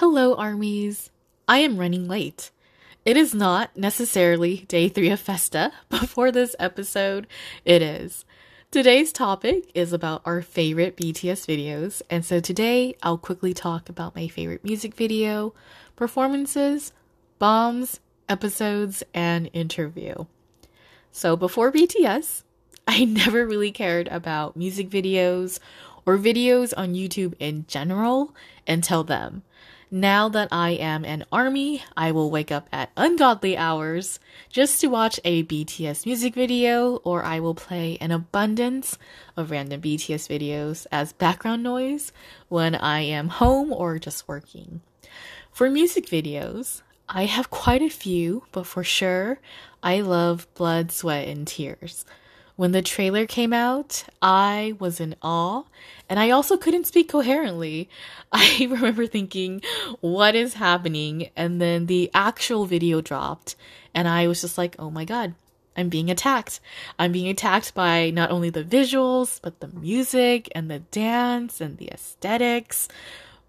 Hello, armies. I am running late. It is not necessarily day three of Festa, but for this episode, it is. Today's topic is about our favorite BTS videos, and so today I'll quickly talk about my favorite music video, performances, bombs, episodes, and interview. So before BTS, I never really cared about music videos or videos on YouTube in general until them. Now that I am an army, I will wake up at ungodly hours just to watch a BTS music video, or I will play an abundance of random BTS videos as background noise when I am home or just working. For music videos, I have quite a few, but for sure, I love Blood, Sweat, and Tears. When the trailer came out, I was in awe, and I also couldn't speak coherently. I remember thinking, what is happening? And then the actual video dropped, and I was just like, oh my god, I'm being attacked. I'm being attacked by not only the visuals, but the music and the dance and the aesthetics.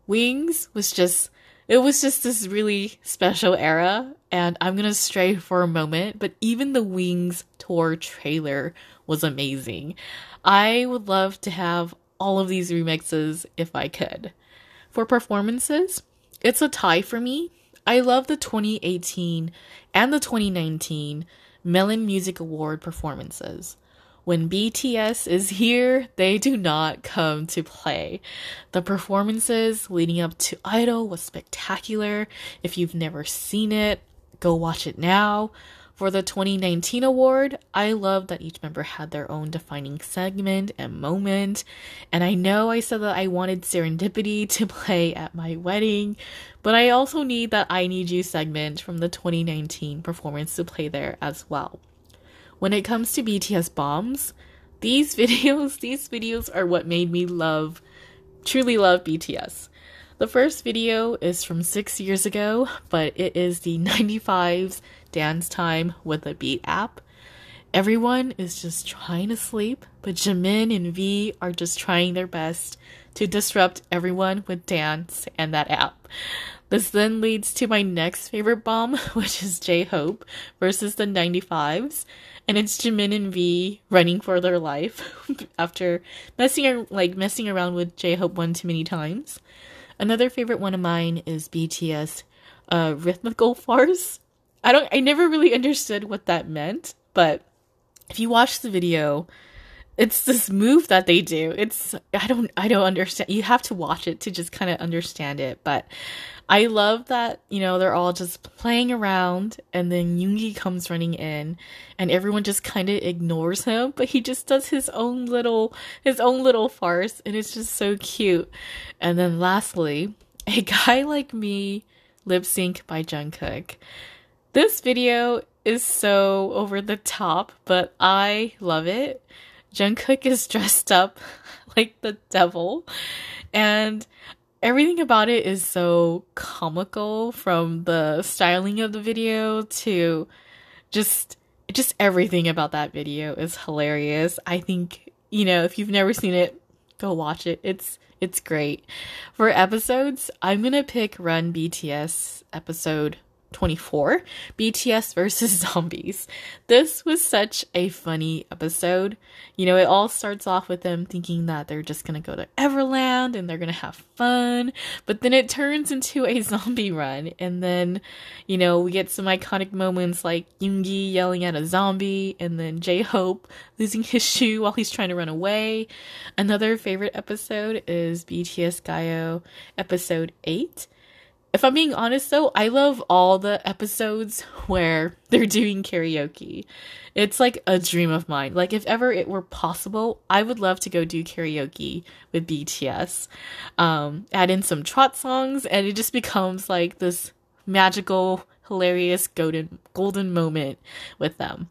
Wings was just it was just this really special era and i'm gonna stray for a moment but even the wings trailer was amazing. I would love to have all of these remixes if I could. For performances, it's a tie for me. I love the 2018 and the 2019 Melon Music Award performances. When BTS is here, they do not come to play. The performances leading up to Idol was spectacular. If you've never seen it, go watch it now. For the 2019 award, I love that each member had their own defining segment and moment. And I know I said that I wanted Serendipity to play at my wedding, but I also need that I Need You segment from the 2019 performance to play there as well. When it comes to BTS bombs, these videos, these videos are what made me love, truly love BTS. The first video is from six years ago, but it is the 95's Dance Time with a Beat app. Everyone is just trying to sleep, but Jimin and V are just trying their best to disrupt everyone with dance and that app. This then leads to my next favorite bomb, which is J Hope versus the 95s. And it's Jimin and V running for their life after messing like messing around with J Hope one too many times. Another favorite one of mine is BTS uh, rhythmical farce. I don't I never really understood what that meant, but if you watch the video, it's this move that they do. It's I don't I don't understand. You have to watch it to just kind of understand it, but I love that, you know, they're all just playing around and then Yoongi comes running in and everyone just kind of ignores him, but he just does his own little his own little farce and it's just so cute. And then lastly, a guy like me lip sync by Jungkook. This video is so over the top, but I love it. Jungkook is dressed up like the devil and everything about it is so comical from the styling of the video to just just everything about that video is hilarious. I think, you know, if you've never seen it, go watch it. It's it's great. For episodes, I'm going to pick Run BTS episode 24 BTS versus zombies. This was such a funny episode. You know, it all starts off with them thinking that they're just gonna go to Everland and they're gonna have fun, but then it turns into a zombie run, and then, you know, we get some iconic moments like Yoongi yelling at a zombie, and then J Hope losing his shoe while he's trying to run away. Another favorite episode is BTS Gayo episode 8 if I'm being honest though, I love all the episodes where they're doing karaoke. It's like a dream of mine. Like if ever it were possible, I would love to go do karaoke with BTS. Um, add in some trot songs and it just becomes like this magical, hilarious golden golden moment with them.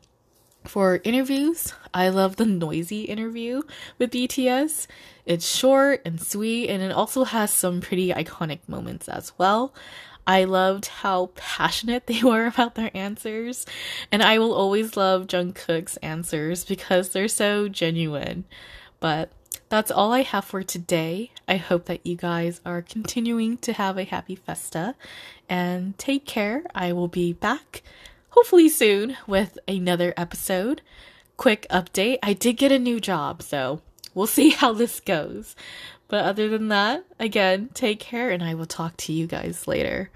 For interviews, I love the Noisey interview with BTS. It's short and sweet, and it also has some pretty iconic moments as well. I loved how passionate they were about their answers, and I will always love Jungkook's answers because they're so genuine. But that's all I have for today. I hope that you guys are continuing to have a happy festa and take care. I will be back hopefully soon with another episode. Quick update I did get a new job, so we'll see how this goes. But other than that, again, take care and I will talk to you guys later.